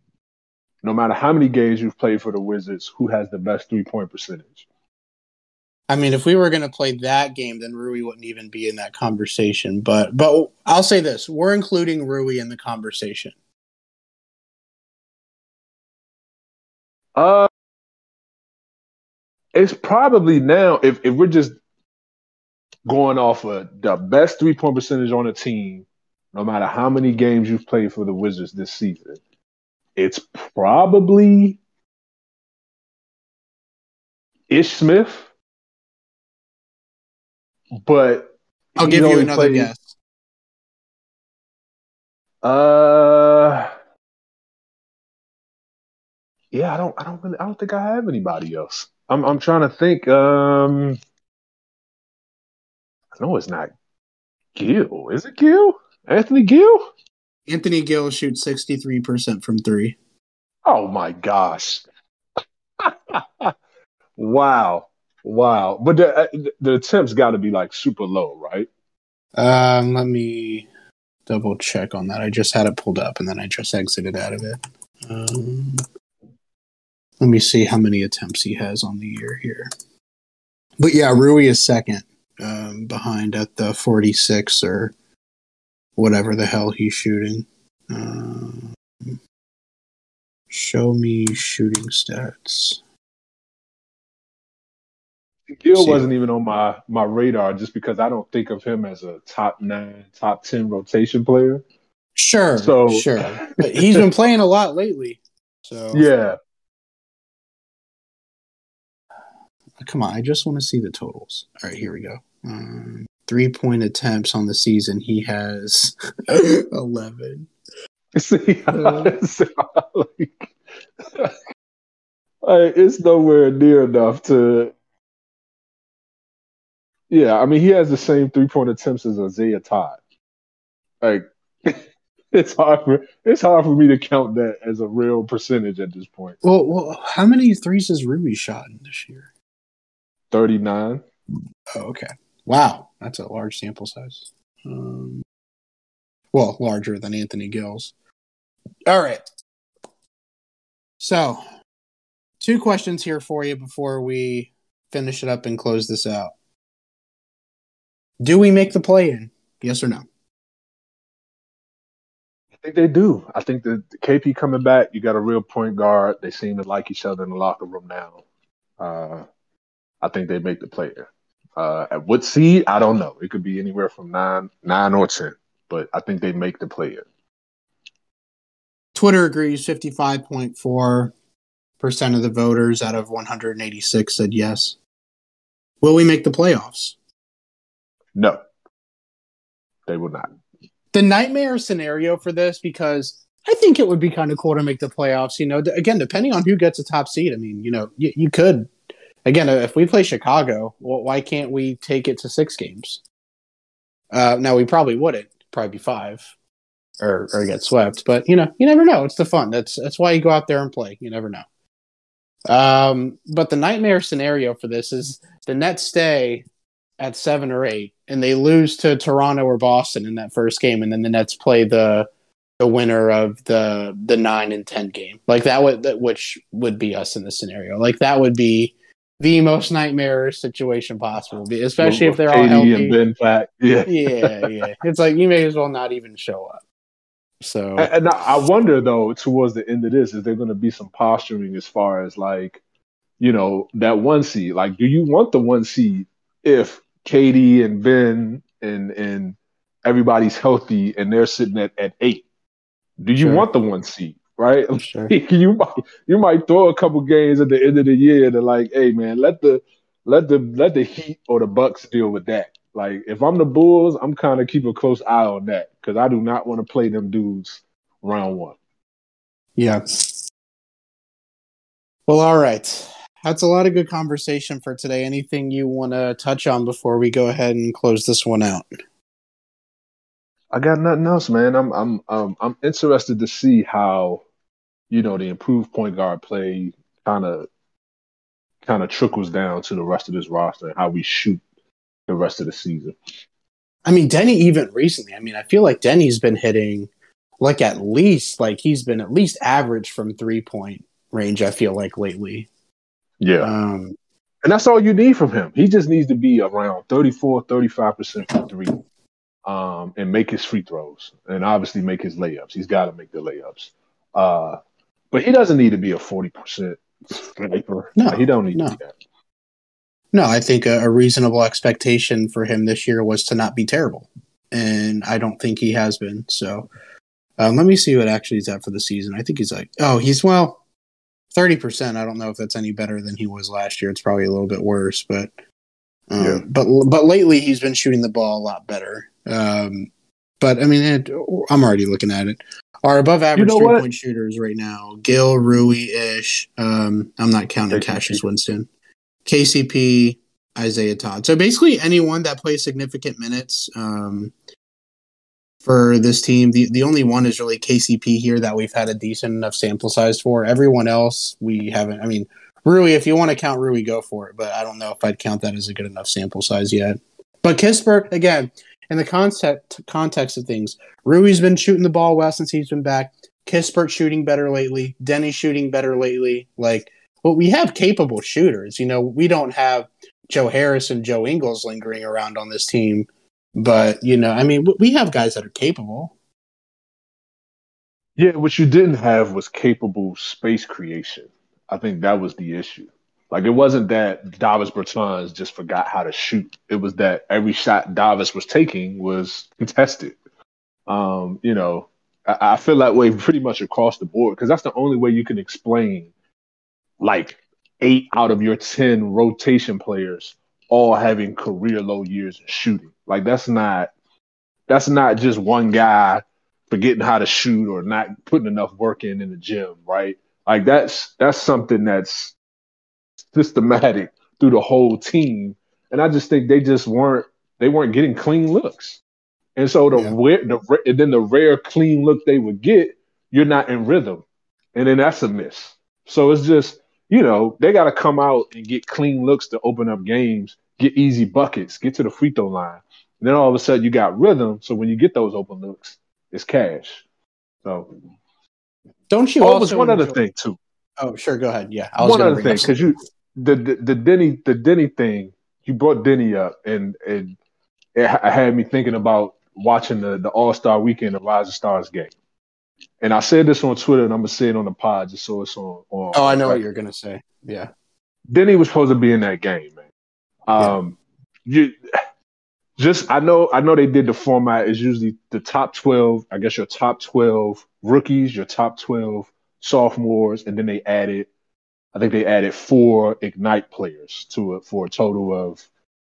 no matter how many games you've played for the Wizards, who has the best three point percentage? I mean, if we were going to play that game, then Rui wouldn't even be in that conversation. But but I'll say this: we're including Rui in the conversation. Uh, it's probably now if if we're just going off of the best three point percentage on a team, no matter how many games you've played for the Wizards this season, it's probably Ish Smith, but I'll give you another played, guess. Uh, yeah, I don't, I don't really, I don't think I have anybody else. I'm, I'm trying to think. Um, I know it's not Gill. Is it Gill? Anthony Gill? Anthony Gill shoots 63% from three. Oh my gosh. (laughs) wow. Wow. But the, uh, the attempts got to be like super low, right? Um, let me double check on that. I just had it pulled up and then I just exited out of it. Um, let me see how many attempts he has on the year here. But yeah, Rui is second um, behind at the 46 or whatever the hell he's shooting. Um, show me shooting stats. Gill wasn't even on my my radar just because I don't think of him as a top nine, top ten rotation player. Sure, So- sure. (laughs) But he's been playing a lot lately. So Yeah. come on, I just want to see the totals. All right, here we go. Um, three point attempts on the season. He has (laughs) 11. (laughs) See, Uh. (laughs) like, it's nowhere near enough to. Yeah, I mean, he has the same three point attempts as Isaiah Todd. Like, it's hard for it's hard for me to count that as a real percentage at this point. Well, well, how many threes has Ruby shot in this year? Thirty nine. Oh, okay. Wow, that's a large sample size. Um, well, larger than Anthony Gill's. All right. So, two questions here for you before we finish it up and close this out. Do we make the play in? Yes or no? I think they do. I think that KP coming back, you got a real point guard. They seem to like each other in the locker room now. Uh, I think they make the player. Uh, at what seed? I don't know. It could be anywhere from nine, nine or ten, but I think they make the player. Twitter agrees 55.4% of the voters out of 186 said yes. Will we make the playoffs? No, they will not. the nightmare scenario for this because I think it would be kind of cool to make the playoffs. You know, again, depending on who gets a top seed. I mean, you know, you, you could. Again, uh, if we play Chicago, well, why can't we take it to six games? Uh, now we probably wouldn't. Probably be five, or or get swept. But you know, you never know. It's the fun. That's that's why you go out there and play. You never know. Um, but the nightmare scenario for this is the Nets stay at seven or eight, and they lose to Toronto or Boston in that first game, and then the Nets play the the winner of the the nine and ten game. Like that would that which would be us in this scenario. Like that would be the most nightmare situation possible, especially if they're all healthy. and Ben back. (laughs) Yeah. yeah, yeah. It's like you may as well not even show up. So And and I I wonder though, towards the end of this, is there going to be some posturing as far as like, you know, that one seed? Like, do you want the one seed if KD and Ben and and everybody's healthy and they're sitting at, at eight? Do you Sure. want the one seed? Right? I'm sure. (laughs) you might you might throw a couple games at the end of the year to like, hey man, let the let the let the Heat or the Bucks deal with that. Like if I'm the Bulls, I'm kind of keep a close eye on that because I do not want to play them dudes round one. Yeah. Well, all right. That's a lot of good conversation for today. Anything you want to touch on before we go ahead and close this one out? I got nothing else, man. I'm I'm um, I'm interested to see how, you know, the improved point guard play kind of kind of trickles down to the rest of this roster and how we shoot the rest of the season. I mean, Deni, even recently, I mean, I feel like Deni's been hitting like at least, like he's been at least average from three point range, I feel like lately. Yeah. Um, And that's all you need from him. He just needs to be around 34, 35% from three um, and make his free throws and obviously make his layups. He's got to make the layups. Uh, but he doesn't need to be a 40% sniper. No, he don't need no. to be that. No, I think a, a reasonable expectation for him this year was to not be terrible, and I don't think he has been. So, um, let me see what actually he's at for the season. I think he's like, oh, he's well, thirty percent. I don't know if that's any better than he was last year. It's probably a little bit worse, but, um, Yeah. but but lately he's been shooting the ball a lot better. Um, but I mean, it, I'm already looking at it. Our above average know three what? point shooters right now: Gill, Rui, Ish. Um, I'm not counting KCP. Cassius Winston. KCP, Isaiah Todd. So basically, anyone that plays significant minutes, um, for this team. The the only one is really KCP here that we've had a decent enough sample size for. Everyone else we haven't. I mean, Rui, if you want to count Rui, go for it. But I don't know if I'd count that as a good enough sample size yet. But Kispert, again, in the concept context of things, Rui's been shooting the ball well since he's been back. Kispert shooting better lately. Deni shooting better lately. Like, well, we have capable shooters. You know, we don't have Joe Harris and Joe Ingles lingering around on this team, but you know, I mean, we have guys that are capable. Yeah, what you didn't have was capable space creation. I think that was the issue. Like it wasn't that Davis Bertans just forgot how to shoot. It was that every shot Davis was taking was contested. Um, you know, I, I feel that way pretty much across the board because that's the only way you can explain like eight out of your ten rotation players all having career low years in shooting. Like that's not that's not just one guy forgetting how to shoot or not putting enough work in in the gym, right? Like that's that's something that's systematic through the whole team. And I just think they just weren't they weren't getting clean looks. And so the, yeah. the and then the rare clean look they would get, you're not in rhythm, and then that's a miss. So it's just you know they got to come out and get clean looks to open up games, get easy buckets, get to the free throw line. And then all of a sudden you got rhythm. So when you get those open looks, it's cash. So don't you? Oh, also one other thing too. Oh, sure. Go ahead. Yeah, one other thing because you the, the the Deni the Deni thing. You brought Deni up, and and it had me thinking about watching the the All Star Weekend of Rising Stars game. And I said this on Twitter, and I'm gonna say it on the pod just so it's on. on oh, I know what you're gonna say. Yeah, Deni was supposed to be in that game, man. Um, yeah. you just I know I know they did the format is usually the top twelve. I guess your top twelve rookies, your top twelve sophomores, and then they added I think they added four Ignite players to it for a total of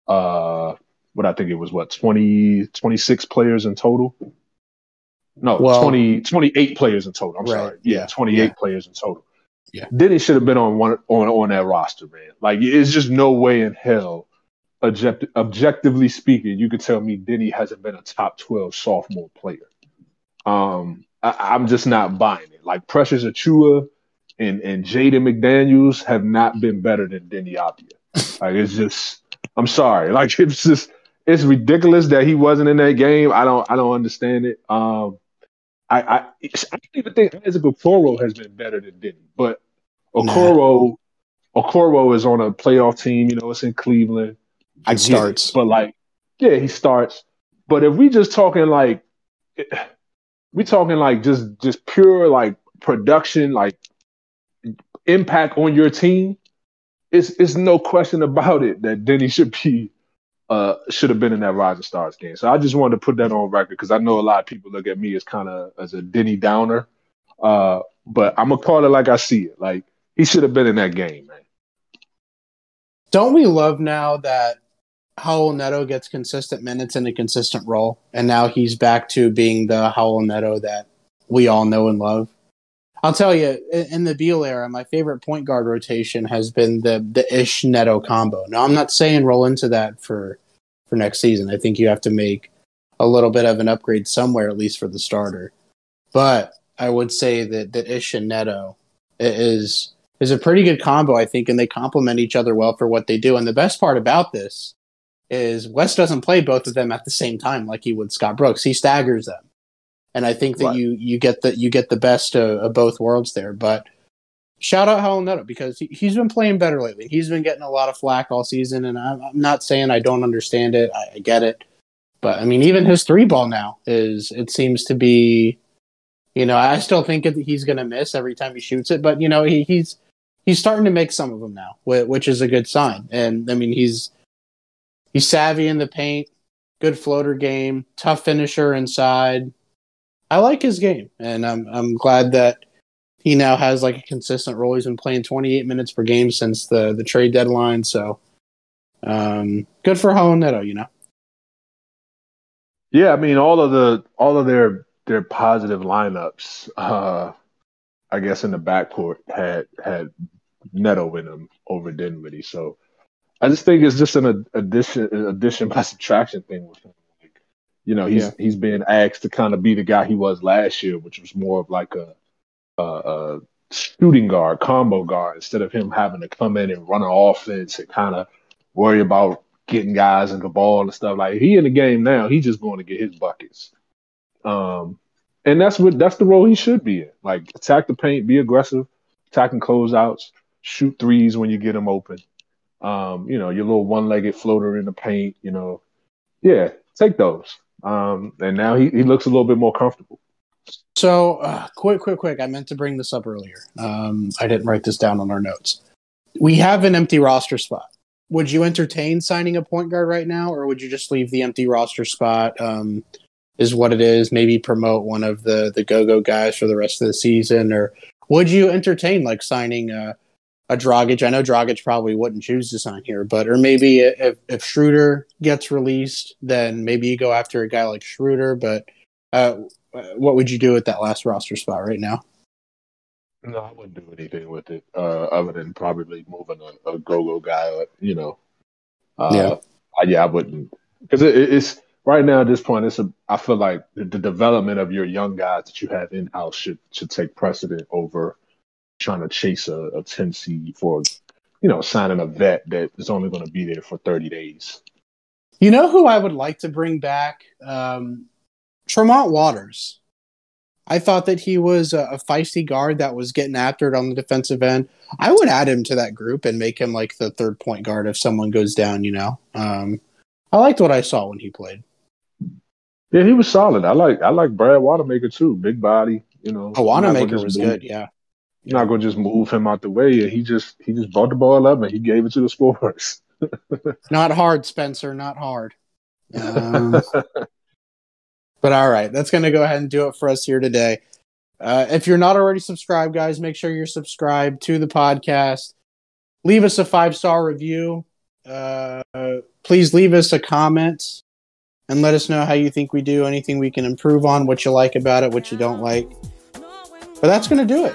uh what I think it was what 20 26 players in total. No, well, 20 28 players in total. I'm right, sorry. Yeah, yeah 28 yeah. players in total. Yeah. He should have been on one on on that roster, man. Like it's just no way in hell object, objectively speaking, you could tell me Deni hasn't been a top 12 sophomore player. Um, I, am just not buying it. Like Precious Achiuwa and and Jaden McDaniels have not been better than Deni Avdija. Like it's just, I'm sorry. Like (laughs) it's just, it's ridiculous that he wasn't in that game. I don't, I don't understand it. Um, I, I, I don't even think Isaac Okoro has been better than Deni, but Okoro, nah. Okoro is on a playoff team. You know, it's in Cleveland. I starts, it, but like, yeah, he starts. But if we just talking like, we talking like just just pure like production, like impact on your team, it's it's no question about it that Deni should be uh should have been in that Rising Stars game. So I just wanted to put that on record because I know a lot of people look at me as kind of as a Denny downer. Uh, but I'm gonna call it like I see it. Like he should have been in that game, man. Don't we love now that Raul Neto gets consistent minutes in a consistent role, and now he's back to being the Raul Neto that we all know and love? I'll tell you, in the Beal era, my favorite point guard rotation has been the the Ish Neto combo. Now, I'm not saying roll into that for for next season. I think you have to make a little bit of an upgrade somewhere, at least for the starter. But I would say that that Ish and Neto is is a pretty good combo, I think, and they complement each other well for what they do. And the best part about this is Wes doesn't play both of them at the same time like he would Scott Brooks. He staggers them and I think that right. you you get the you get the best of, of, both worlds there. But shout out Raul Neto because he, has been playing better lately. He's been getting a lot of flack all season, and I'm, I'm not saying I don't understand it. I, I, get it, but I mean, even his three ball now is it seems to be, you know, I still think that he's going to miss every time he shoots it, but you know, he, he's he's starting to make some of them now, which is a good sign. And I mean, he's he's savvy in the paint, good floater game, tough finisher inside I like his game, and I'm I'm glad that he now has like a consistent role. He's been playing 28 minutes per game since the the trade deadline, so um, good for Raul Neto, you know. Yeah, I mean all of the all of their their positive lineups, uh, I guess in the backcourt had had Neto in them over Dinwiddie. So I just think it's just an addition addition by (laughs) subtraction thing with him You know, he's Yeah. he's being asked to kind of be the guy he was last year, which was more of like a, a, a shooting guard, combo guard, instead of him having to come in and run an offense and kind of worry about getting guys in the ball and stuff. Like he in the game now, he's just going to get his buckets. Um, and that's what that's the role he should be in. Like attack the paint, be aggressive, attacking closeouts, shoot threes when you get them open. Um, you know, your little one-legged floater in the paint. You know, yeah, take those. Um, and now he, he looks a little bit more comfortable. So, uh, quick, quick, quick. I meant to bring this up earlier. Um, I didn't write this down on our notes. We have an empty roster spot. Would you entertain signing a point guard right now, or would you just leave the empty roster spot? Um, is what it is. Maybe promote one of the the go go guys for the rest of the season, or would you entertain like signing a a Dragic? I know Dragic probably wouldn't choose to sign here, but or maybe if if Schroeder gets released, then maybe you go after a guy like Schroeder. But uh, what would you do with that last roster spot right now? No, I wouldn't do anything with it uh, other than probably moving a, a go-go guy. You know, uh, Yeah. I, yeah, I wouldn't because it, it- it's right now at this point. It's a. I feel like the, the development of your young guys that you have in house should should take precedent over trying to chase a, a ten seed for, you know, signing a vet that is only going to be there for thirty days. You know who I would like to bring back? Um, Tremont Waters. I thought that he was a, a feisty guard that was getting after it on the defensive end. I would add him to that group and make him like the third point guard if someone goes down. You know, um, I liked what I saw when he played. Yeah, he was solid. I like I like Brad Wanamaker too. Big body, you know. Oh, You're not gonna Wanamaker just was good. Yeah, You're not gonna just move him out the way. And he just he just brought the ball up and he gave it to the scorers. (laughs) not hard, Spencer. Not hard. Um, But all right, that's to go ahead and do it for us here today. Uh, if you're not already subscribed, guys, make sure you're subscribed to the podcast. Leave us a five star review. Uh, please leave us a comment and let us know how you think we do, anything we can improve on, what you like about it, what you don't like. But that's going to do it.